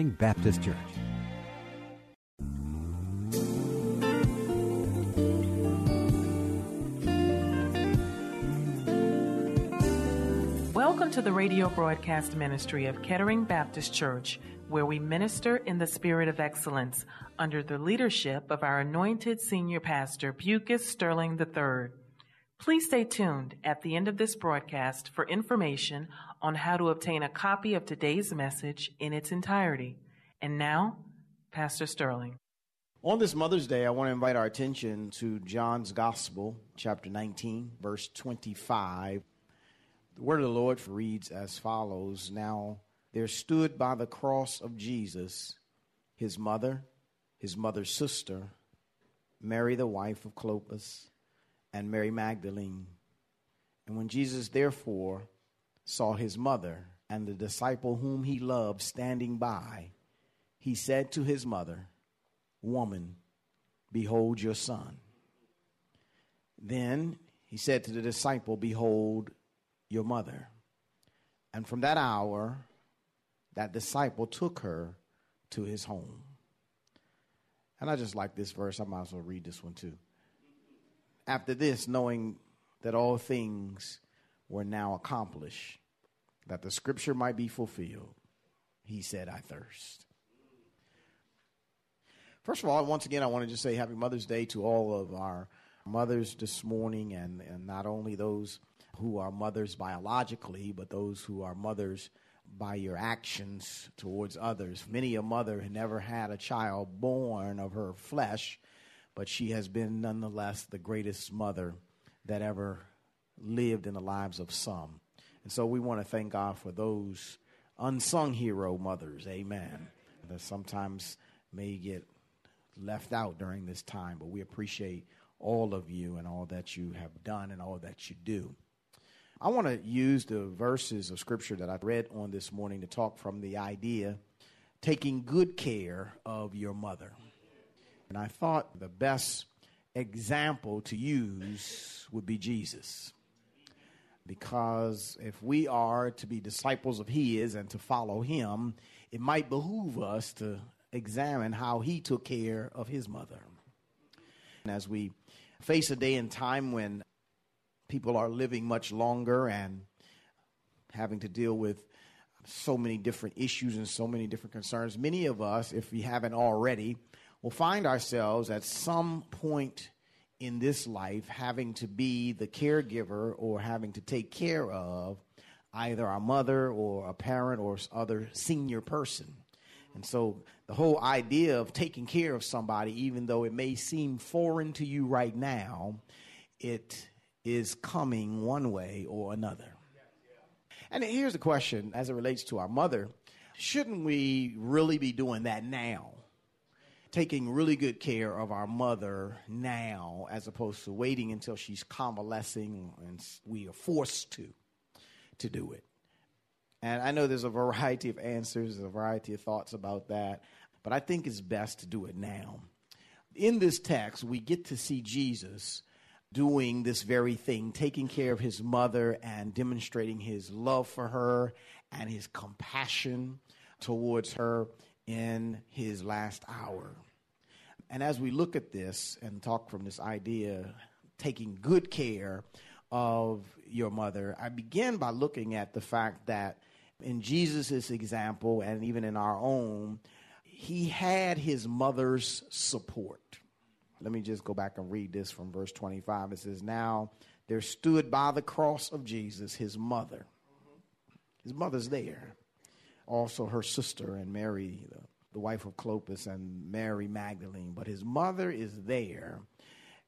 Baptist Church. Welcome to the radio broadcast ministry of Kettering Baptist Church, where we minister in the spirit of excellence under the leadership of our anointed senior pastor, Bucas Sterling III. Please stay tuned at the end of this broadcast for information on how to obtain a copy of today's message in its entirety. And now, Pastor Sterling. On this Mother's Day, I want to invite our attention to John's Gospel, chapter 19, verse 25. The word of the Lord reads as follows Now there stood by the cross of Jesus his mother, his mother's sister, Mary, the wife of Clopas, and Mary Magdalene. And when Jesus therefore saw his mother and the disciple whom he loved standing by, he said to his mother, Woman, behold your son. Then he said to the disciple, Behold your mother. And from that hour, that disciple took her to his home. And I just like this verse. I might as well read this one too. After this, knowing that all things were now accomplished, that the scripture might be fulfilled, he said, I thirst. First of all, once again, I want to just say happy Mother's Day to all of our mothers this morning, and, and not only those who are mothers biologically, but those who are mothers by your actions towards others. Many a mother had never had a child born of her flesh, but she has been nonetheless the greatest mother that ever lived in the lives of some. And so we want to thank God for those unsung hero mothers, amen, that sometimes may get left out during this time, but we appreciate all of you and all that you have done and all that you do. I want to use the verses of scripture that I read on this morning to talk from the idea taking good care of your mother. And I thought the best example to use would be Jesus. Because if we are to be disciples of His and to follow Him, it might behoove us to examine how He took care of His mother. And as we face a day and time when people are living much longer and having to deal with so many different issues and so many different concerns. Many of us, if we haven't already, will find ourselves at some point in this life having to be the caregiver or having to take care of either our mother or a parent or other senior person. And so the whole idea of taking care of somebody, even though it may seem foreign to you right now, it is coming one way or another. And here's the question as it relates to our mother shouldn't we really be doing that now? Taking really good care of our mother now as opposed to waiting until she's convalescing and we are forced to to do it. And I know there's a variety of answers, a variety of thoughts about that, but I think it's best to do it now. In this text, we get to see Jesus doing this very thing, taking care of his mother and demonstrating his love for her and his compassion towards her in his last hour. And as we look at this and talk from this idea, taking good care of your mother, I begin by looking at the fact that in Jesus' example and even in our own, he had his mother's support. Let me just go back and read this from verse 25. It says, Now there stood by the cross of Jesus his mother. His mother's there. Also her sister and Mary, the, wife of Clopas, and Mary Magdalene. But his mother is there,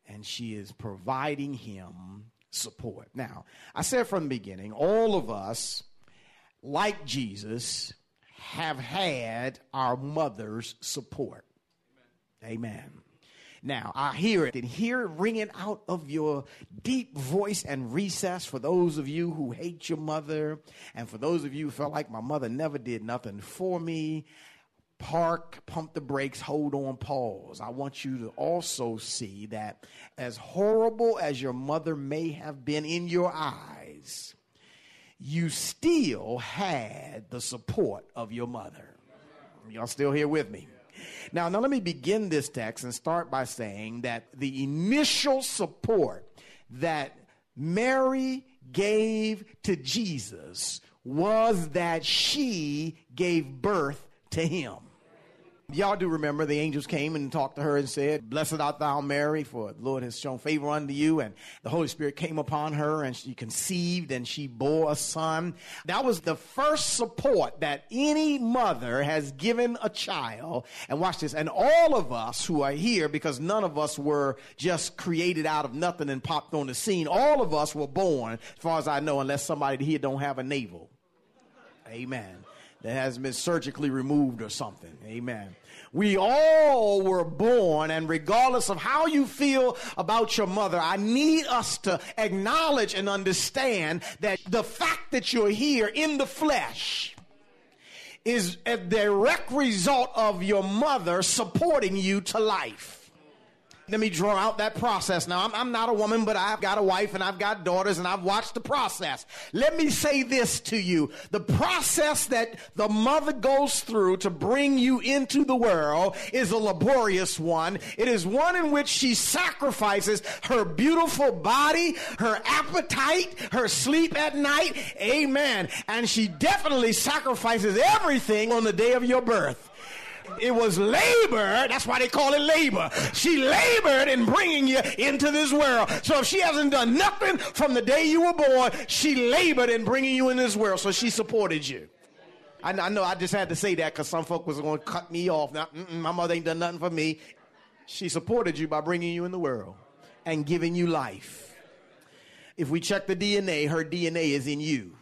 and she is providing him support. Now, I said from the beginning, all of us, like Jesus, have had our mother's support. Amen. Now, I hear it and hear it ringing out of your deep voice and recess for those of you who hate your mother, and for those of you who felt like my mother never did nothing for me. Park, pump the brakes, hold on, pause. I want you to also see that as horrible as your mother may have been in your eyes, you still had the support of your mother. Y'all still here with me? Now, now let me begin this text and start by saying that the initial support that Mary gave to Jesus was that she gave birth to him. Y'all do remember the angels came and talked to her and said, Blessed art thou, Mary, for the Lord has shown favor unto you. And the Holy Spirit came upon her and she conceived and she bore a son. That was the first support that any mother has given a child. And watch this. And all of us who are here, because none of us were just created out of nothing and popped on the scene, all of us were born, as far as I know, unless somebody here don't have a navel. Amen that has been surgically removed or something. Amen. We all were born, and regardless of how you feel about your mother, I need us to acknowledge and understand that the fact that you're here in the flesh is a direct result of your mother supporting you to life let me draw out that process. Now, I'm, I'm, not a woman, but I've got a wife and I've got daughters and I've watched the process. Let me say this to you. The process that the mother goes through to bring you into the world is a laborious one. It is one in which she sacrifices her beautiful body, her appetite, her sleep at night. Amen. And she definitely sacrifices everything on the day of your birth. It was labor. That's why they call it labor. She labored in bringing you into this world. So if she hasn't done nothing from the day you were born, she labored in bringing you in this world. So she supported you. I, know I just had to say that because some folk was going to cut me off. Now, my mother ain't done nothing for me. She supported you by bringing you in the world and giving you life. If we check the DNA, her DNA is in you.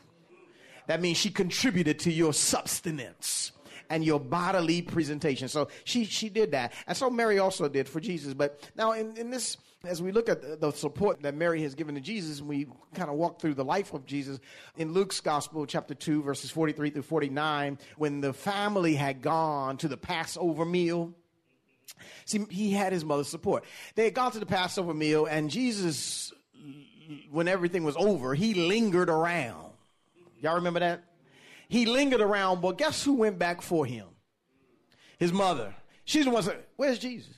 That means she contributed to your substance and your bodily presentation. So she, she did that. And so Mary also did for Jesus. But now in, in this, as we look at the support that Mary has given to Jesus, we kind of walk through the life of Jesus in Luke's Gospel, chapter 2, verses 43 through 49, when the family had gone to the Passover meal. See, he had his mother's support. They had gone to the Passover meal, and Jesus, when everything was over, he lingered around. Y'all remember that? He lingered around, but guess who went back for him? His mother. She's the one said, Where's Jesus?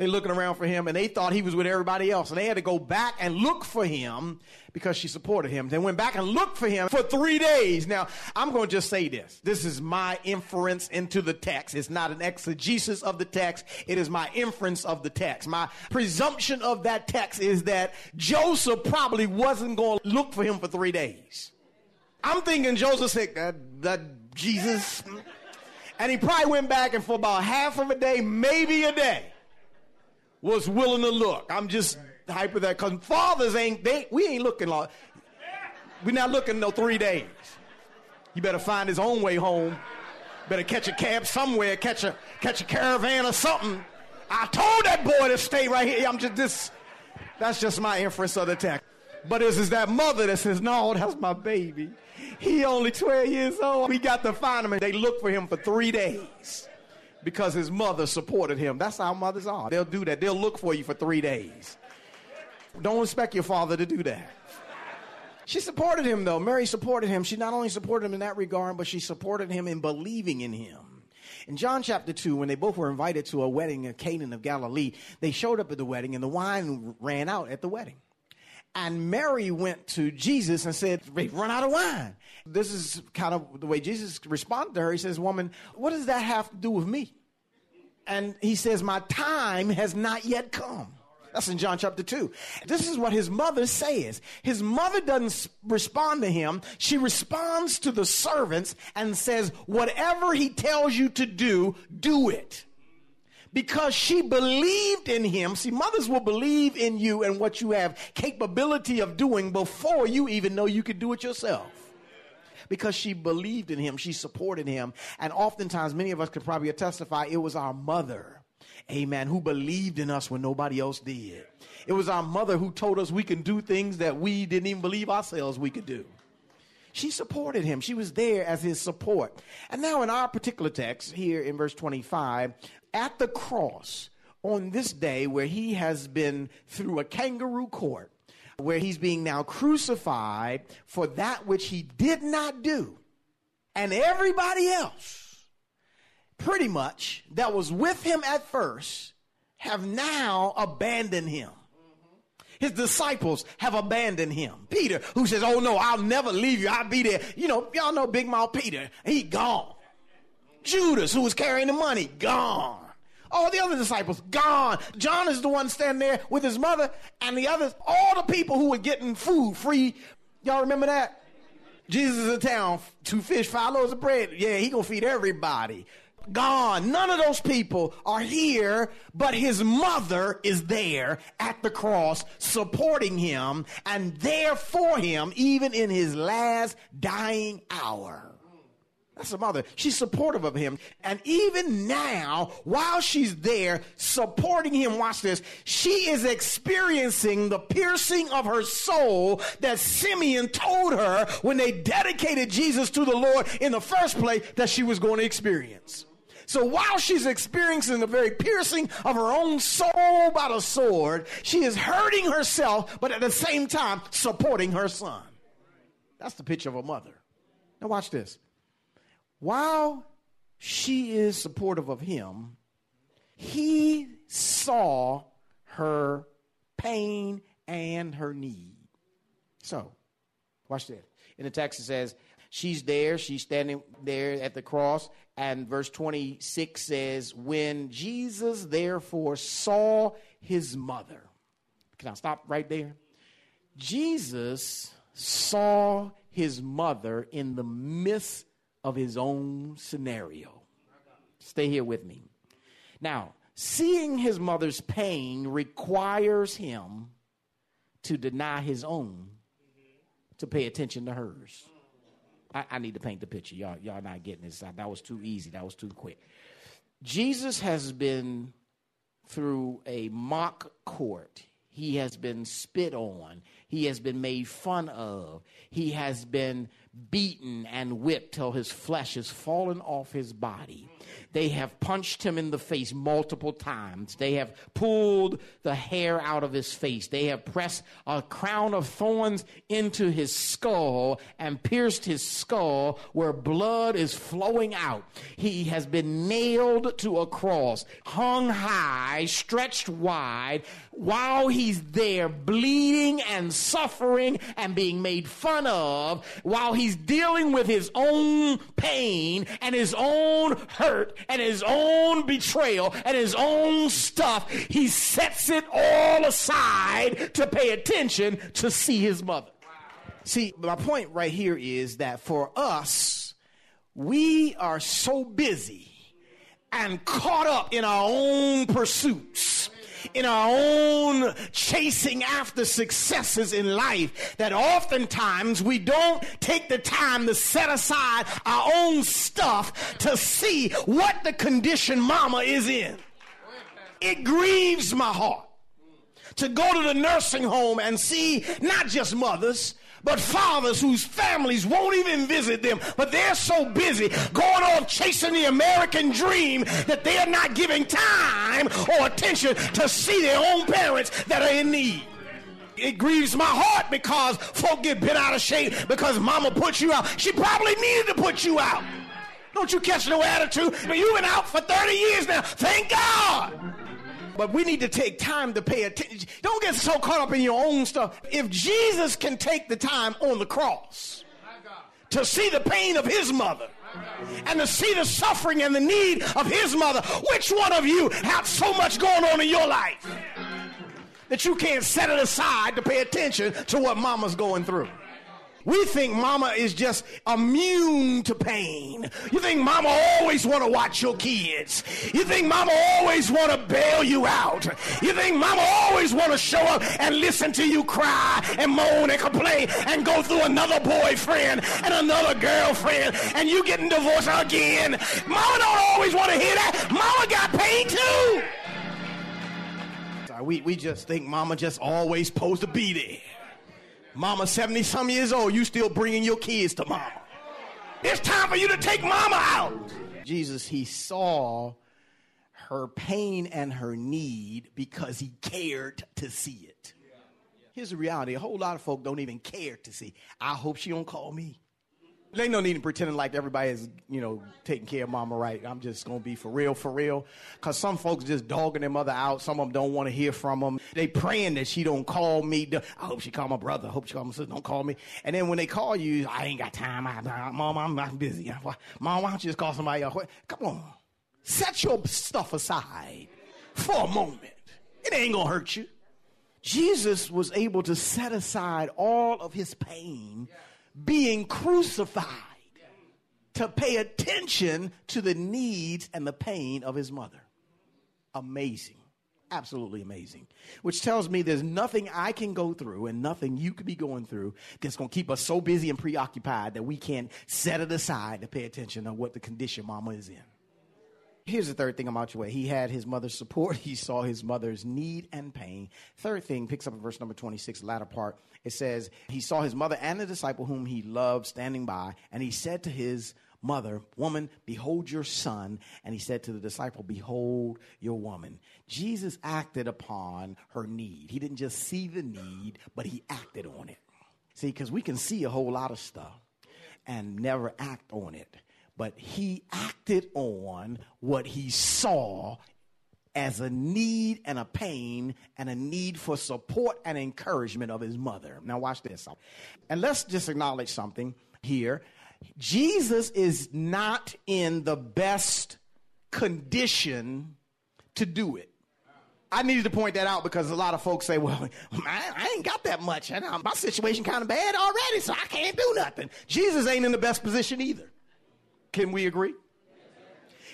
They're looking around for him and they thought he was with everybody else. And they had to go back and look for him because she supported him. They went back and looked for him for three days. Now, I'm going to just say this. This is my inference into the text. It's not an exegesis of the text. It is my inference of the text. My presumption of that text is that Joseph probably wasn't going to look for him for three days. I'm thinking Joseph said, that, that Jesus. And he probably went back and for about half of a day, maybe a day, was willing to look. I'm just hyper that because fathers ain't, they, we ain't looking like, we're not looking no three days. You better find his own way home. Better catch a cab somewhere, catch a, catch a caravan or something. I told that boy to stay right here. I'm just this. That's just my inference of the text. But it's, it's that mother that says, "No, that's my baby." He only 12 years old. We got to find him, and they looked for him for three days because his mother supported him. That's how mothers are. They'll do that. They'll look for you for three days. Don't expect your father to do that. She supported him, though. Mary supported him. She not only supported him in that regard, but she supported him in believing in him. In John chapter 2, when they both were invited to a wedding in Canaan of Galilee, they showed up at the wedding and the wine ran out at the wedding. And Mary went to Jesus and said, We've run out of wine. This is kind of the way Jesus responded to her. He says, Woman, what does that have to do with me? And he says, My time has not yet come. That's in John chapter 2. This is what his mother says. His mother doesn't respond to him. She responds to the servants and says, Whatever he tells you to do, do it because she believed in him. See, mothers will believe in you and what you have capability of doing before you even know you could do it yourself. because she believed in him, she supported him. And oftentimes, many of us could probably testify it was our mother, amen, who believed in us when nobody else did. It was our mother who told us we can do things that we didn't even believe ourselves we could do. She supported him. She was there as his support. And now, in our particular text here in verse 25, at the cross, on this day where he has been through a kangaroo court, where he's being now crucified for that which he did not do, and everybody else, pretty much, that was with him at first, have now abandoned him. His disciples have abandoned him. Peter, who says, Oh no, I'll never leave you. I'll be there. You know, y'all know Big Mouth Peter. He gone. Judas, who was carrying the money, gone. All the other disciples, gone. John is the one standing there with his mother and the others, all the people who were getting food free. Y'all remember that? Jesus in town, two fish, five loaves of bread. Yeah, he gonna feed everybody gone. None of those people are here, but his mother is there at the cross supporting him and there for him even in his last dying hour. That's a mother. She's supportive of him. And even now, while she's there supporting him, watch this, she is experiencing the piercing of her soul that Simeon told her when they dedicated Jesus to the Lord in the first place that she was going to experience. So while she's experiencing the very piercing of her own soul by the sword, she is hurting herself, but at the same time supporting her son. That's the picture of a mother. Now, watch this. While she is supportive of him, he saw her pain and her need. So, watch this. In the text, it says, She's there, she's standing there at the cross, and verse 26 says, When Jesus therefore saw his mother. Can I stop right there? Jesus saw his mother in the midst of his own scenario. Stay here with me. Now, seeing his mother's pain requires him to deny his own to pay attention to hers. I, I, need to paint the picture. Y'all, y'all not getting this. That was too easy. That was too quick. Jesus has been through a mock court. He has been spit on. He has been made fun of. He has been beaten and whipped till his flesh has fallen off his body. They have punched him in the face multiple times. They have pulled the hair out of his face. They have pressed a crown of thorns into his skull and pierced his skull where blood is flowing out. He has been nailed to a cross, hung high, stretched wide, while he's there bleeding and suffering and being made fun of, while he's dealing with his own pain and his own hurt and his own betrayal and his own stuff, he sets it all aside to pay attention to see his mother. See, my point right here is that for us, we are so busy and caught up in our own pursuits in our own chasing after successes in life that oftentimes we don't take the time to set aside our own stuff to see what the condition mama is in. It grieves my heart to go to the nursing home and see not just mothers, but fathers whose families won't even visit them, but they're so busy going off chasing the American dream that they are not giving time or attention to see their own parents that are in need. It grieves my heart because folk get bent out of shape because mama put you out. She probably needed to put you out. Don't you catch no attitude? But you've been out for 30 years now. Thank God. But we need to take time to pay attention. Don't get so caught up in your own stuff. If Jesus can take the time on the cross to see the pain of his mother and to see the suffering and the need of his mother, which one of you have so much going on in your life that you can't set it aside to pay attention to what mama's going through? We think mama is just immune to pain. You think mama always want to watch your kids. You think mama always want to bail you out. You think mama always want to show up and listen to you cry and moan and complain and go through another boyfriend and another girlfriend and you getting divorced again. Mama don't always want to hear that. Mama got pain too. Sorry, we, we just think mama just always supposed to be there. Mama 70 some years old, you still bringing your kids to mama. It's time for you to take mama out. Jesus, he saw her pain and her need because he cared to see it. Here's the reality a whole lot of folk don't even care to see. I hope she don't call me. They no need in pretending like everybody is, you know, taking care of mama right. I'm just gonna be for real, for real. Cause some folks just dogging their mother out. Some of them don't want to hear from them. They praying that she don't call me. I hope she call my brother. I hope she call my sister. Don't call me. And then when they call you, I ain't got time. I, I, mom, I'm, I'm busy. Mom, why don't you just call somebody else? Come on, set your stuff aside for a moment. It ain't gonna hurt you. Jesus was able to set aside all of his pain being crucified to pay attention to the needs and the pain of his mother. Amazing. Absolutely amazing. Which tells me there's nothing I can go through and nothing you could be going through that's going to keep us so busy and preoccupied that we can't set it aside to pay attention to what the condition mama is in. Here's the third thing about your way. He had his mother's support. He saw his mother's need and pain. Third thing picks up in verse number 26, latter part. It says, He saw his mother and the disciple whom he loved standing by, and he said to his mother, Woman, behold your son. And he said to the disciple, Behold your woman. Jesus acted upon her need. He didn't just see the need, but he acted on it. See, because we can see a whole lot of stuff and never act on it but he acted on what he saw as a need and a pain and a need for support and encouragement of his mother. Now, watch this. And let's just acknowledge something here. Jesus is not in the best condition to do it. I needed to point that out because a lot of folks say, well, I, I ain't got that much. And my situation kind of bad already, so I can't do nothing. Jesus ain't in the best position either. Can we agree?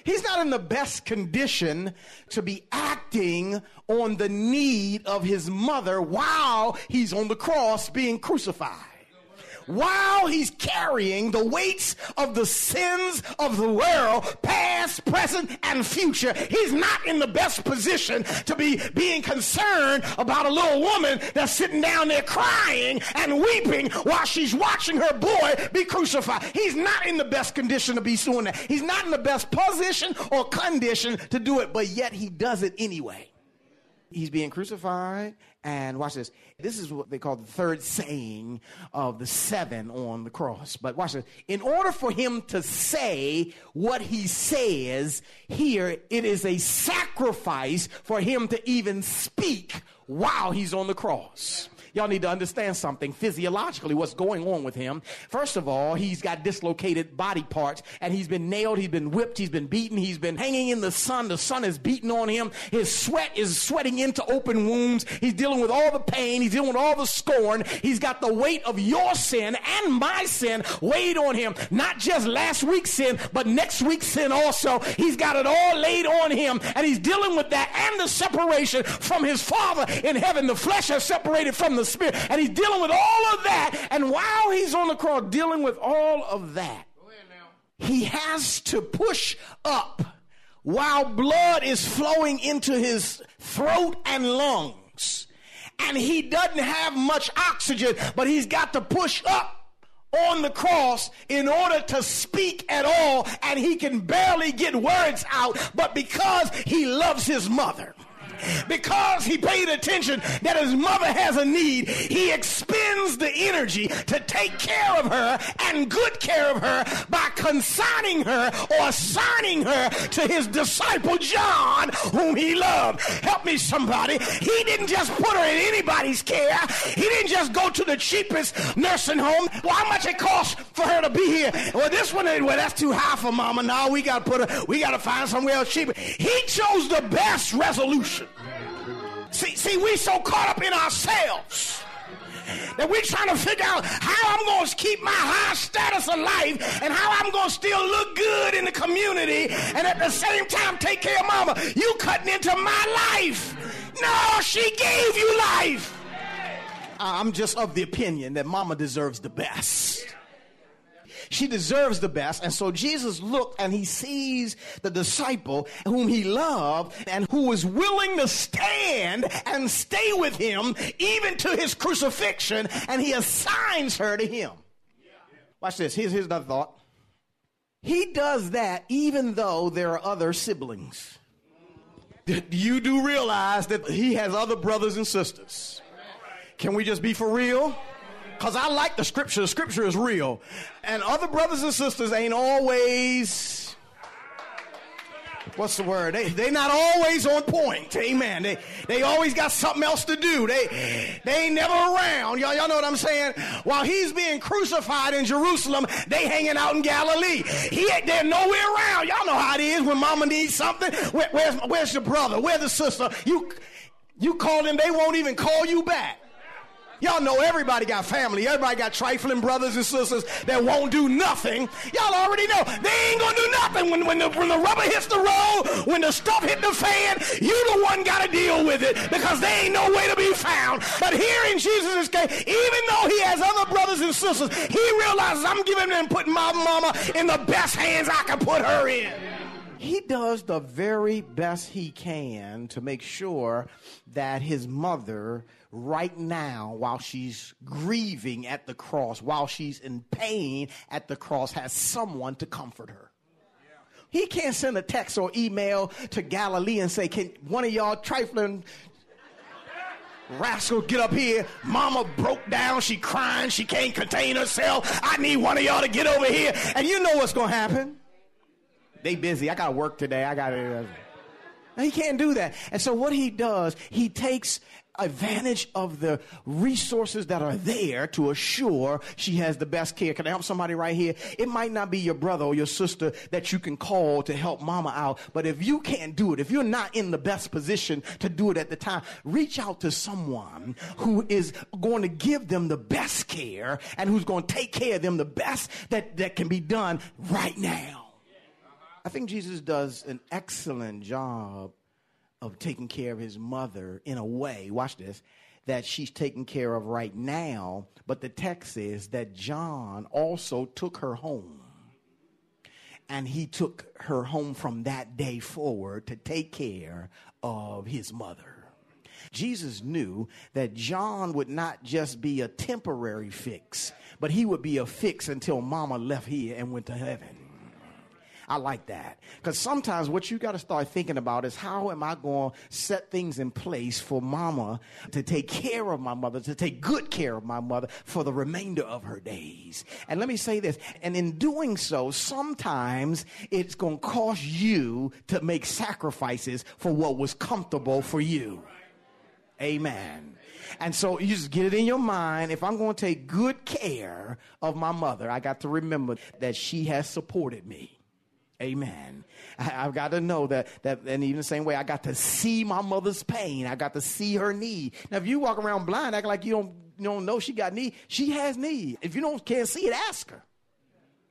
He's not in the best condition to be acting on the need of his mother while he's on the cross being crucified while he's carrying the weights of the sins of the world, past, present, and future, he's not in the best position to be being concerned about a little woman that's sitting down there crying and weeping while she's watching her boy be crucified. He's not in the best condition to be doing that. He's not in the best position or condition to do it, but yet he does it anyway. He's being crucified and watch this. This is what they call the third saying of the seven on the cross. But watch this. In order for him to say what he says here, it is a sacrifice for him to even speak while he's on the cross. Y'all need to understand something physiologically what's going on with him. First of all, he's got dislocated body parts and he's been nailed, he's been whipped, he's been beaten, he's been hanging in the sun. The sun is beating on him. His sweat is sweating into open wounds. He's dealing with all the pain, he's dealing with all the scorn. He's got the weight of your sin and my sin weighed on him. Not just last week's sin, but next week's sin also. He's got it all laid on him and he's dealing with that and the separation from his father in heaven. The flesh has separated from the Spirit. And he's dealing with all of that. And while he's on the cross dealing with all of that, he has to push up while blood is flowing into his throat and lungs. And he doesn't have much oxygen, but he's got to push up on the cross in order to speak at all, and he can barely get words out, but because he loves his mother because he paid attention that his mother has a need, he expends the energy to take care of her and good care of her by consigning her or assigning her to his disciple John, whom he loved. Help me, somebody. He didn't just put her in anybody's care. He didn't just go to the cheapest nursing home. Well, how much it costs for her to be here? Well, this one, well, that's too high for mama. Now we got to put her, we got to find somewhere else cheaper. He chose the best resolution. See, see, we so caught up in ourselves that we're trying to figure out how I'm going to keep my high status alive and how I'm going to still look good in the community and at the same time take care of mama. You cutting into my life. No, she gave you life. I'm just of the opinion that mama deserves the best. She deserves the best. And so Jesus looked and he sees the disciple whom he loved and who was willing to stand and stay with him even to his crucifixion, and he assigns her to him. Watch this. Here's, here's another thought. He does that even though there are other siblings. You do realize that he has other brothers and sisters. Can we just be for real? Because I like the scripture. The scripture is real. And other brothers and sisters ain't always what's the word? They they not always on point. Amen. They they always got something else to do. They they ain't never around. Y'all y'all know what I'm saying? While he's being crucified in Jerusalem, they hanging out in Galilee. He they're nowhere around. Y'all know how it is when mama needs something. Where, where's where's your brother? Where's the sister? You you call them, they won't even call you back. Y'all know everybody got family. Everybody got trifling brothers and sisters that won't do nothing. Y'all already know they ain't gonna do nothing when, when, the, when the rubber hits the road, when the stuff hit the fan. You the one gotta deal with it because they ain't no way to be found. But here in Jesus' case, even though he has other brothers and sisters, he realizes I'm giving them putting my mama in the best hands I can put her in he does the very best he can to make sure that his mother right now while she's grieving at the cross, while she's in pain at the cross, has someone to comfort her. He can't send a text or email to Galilee and say, Can one of y'all trifling rascal get up here? Mama broke down. She crying. She can't contain herself. I need one of y'all to get over here. And you know what's going to happen. They busy. I got to work today. I got to. He can't do that. And so what he does, he takes advantage of the resources that are there to assure she has the best care. Can I help somebody right here? It might not be your brother or your sister that you can call to help mama out, but if you can't do it, if you're not in the best position to do it at the time, reach out to someone who is going to give them the best care and who's going to take care of them the best that, that can be done right now. I think Jesus does an excellent job of taking care of his mother in a way, watch this, that she's taken care of right now. But the text says that John also took her home. And he took her home from that day forward to take care of his mother. Jesus knew that John would not just be a temporary fix, but he would be a fix until mama left here and went to heaven. I like that. Because sometimes what you got to start thinking about is how am I going to set things in place for mama to take care of my mother, to take good care of my mother for the remainder of her days. And let me say this, and in doing so, sometimes it's going to cost you to make sacrifices for what was comfortable for you. Amen. And so you just get it in your mind. If I'm going to take good care of my mother, I got to remember that she has supported me. Amen. I, have got to know that, that, and even the same way, I got to see my mother's pain. I got to see her need. Now, if you walk around blind, acting like you don't, you don't know she got need, she has need. If you don't can't see it, ask her.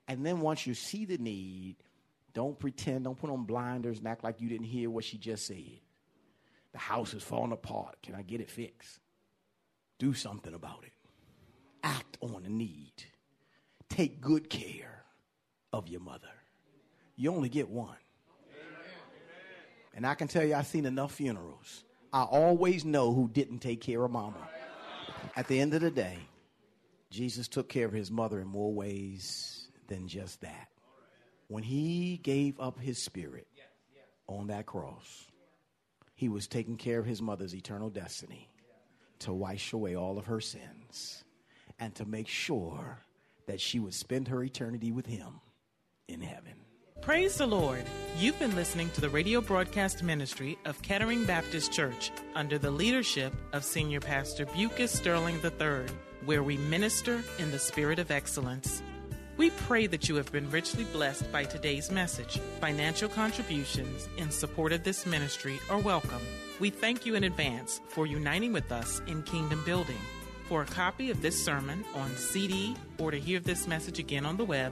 And then once you see the need, don't pretend, don't put on blinders and act like you didn't hear what she just said. The house is falling apart. Can I get it fixed? Do something about it. Act on the need. Take good care of your mother you only get one. And I can tell you, I've seen enough funerals. I always know who didn't take care of mama. At the end of the day, Jesus took care of his mother in more ways than just that. When he gave up his spirit on that cross, he was taking care of his mother's eternal destiny to wash away all of her sins and to make sure that she would spend her eternity with him in heaven. Praise the Lord. You've been listening to the radio broadcast ministry of Kettering Baptist Church under the leadership of Senior Pastor Bucas Sterling III, where we minister in the spirit of excellence. We pray that you have been richly blessed by today's message. Financial contributions in support of this ministry are welcome. We thank you in advance for uniting with us in kingdom building. For a copy of this sermon on CD or to hear this message again on the web,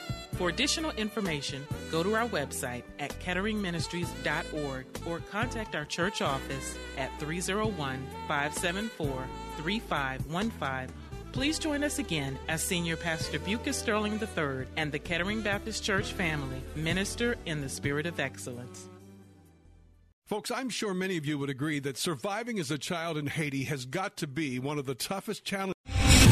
For additional information, go to our website at ketteringministries.org or contact our church office at 301 574 3515. Please join us again as Senior Pastor Bucas Sterling III and the Kettering Baptist Church family minister in the spirit of excellence. Folks, I'm sure many of you would agree that surviving as a child in Haiti has got to be one of the toughest challenges.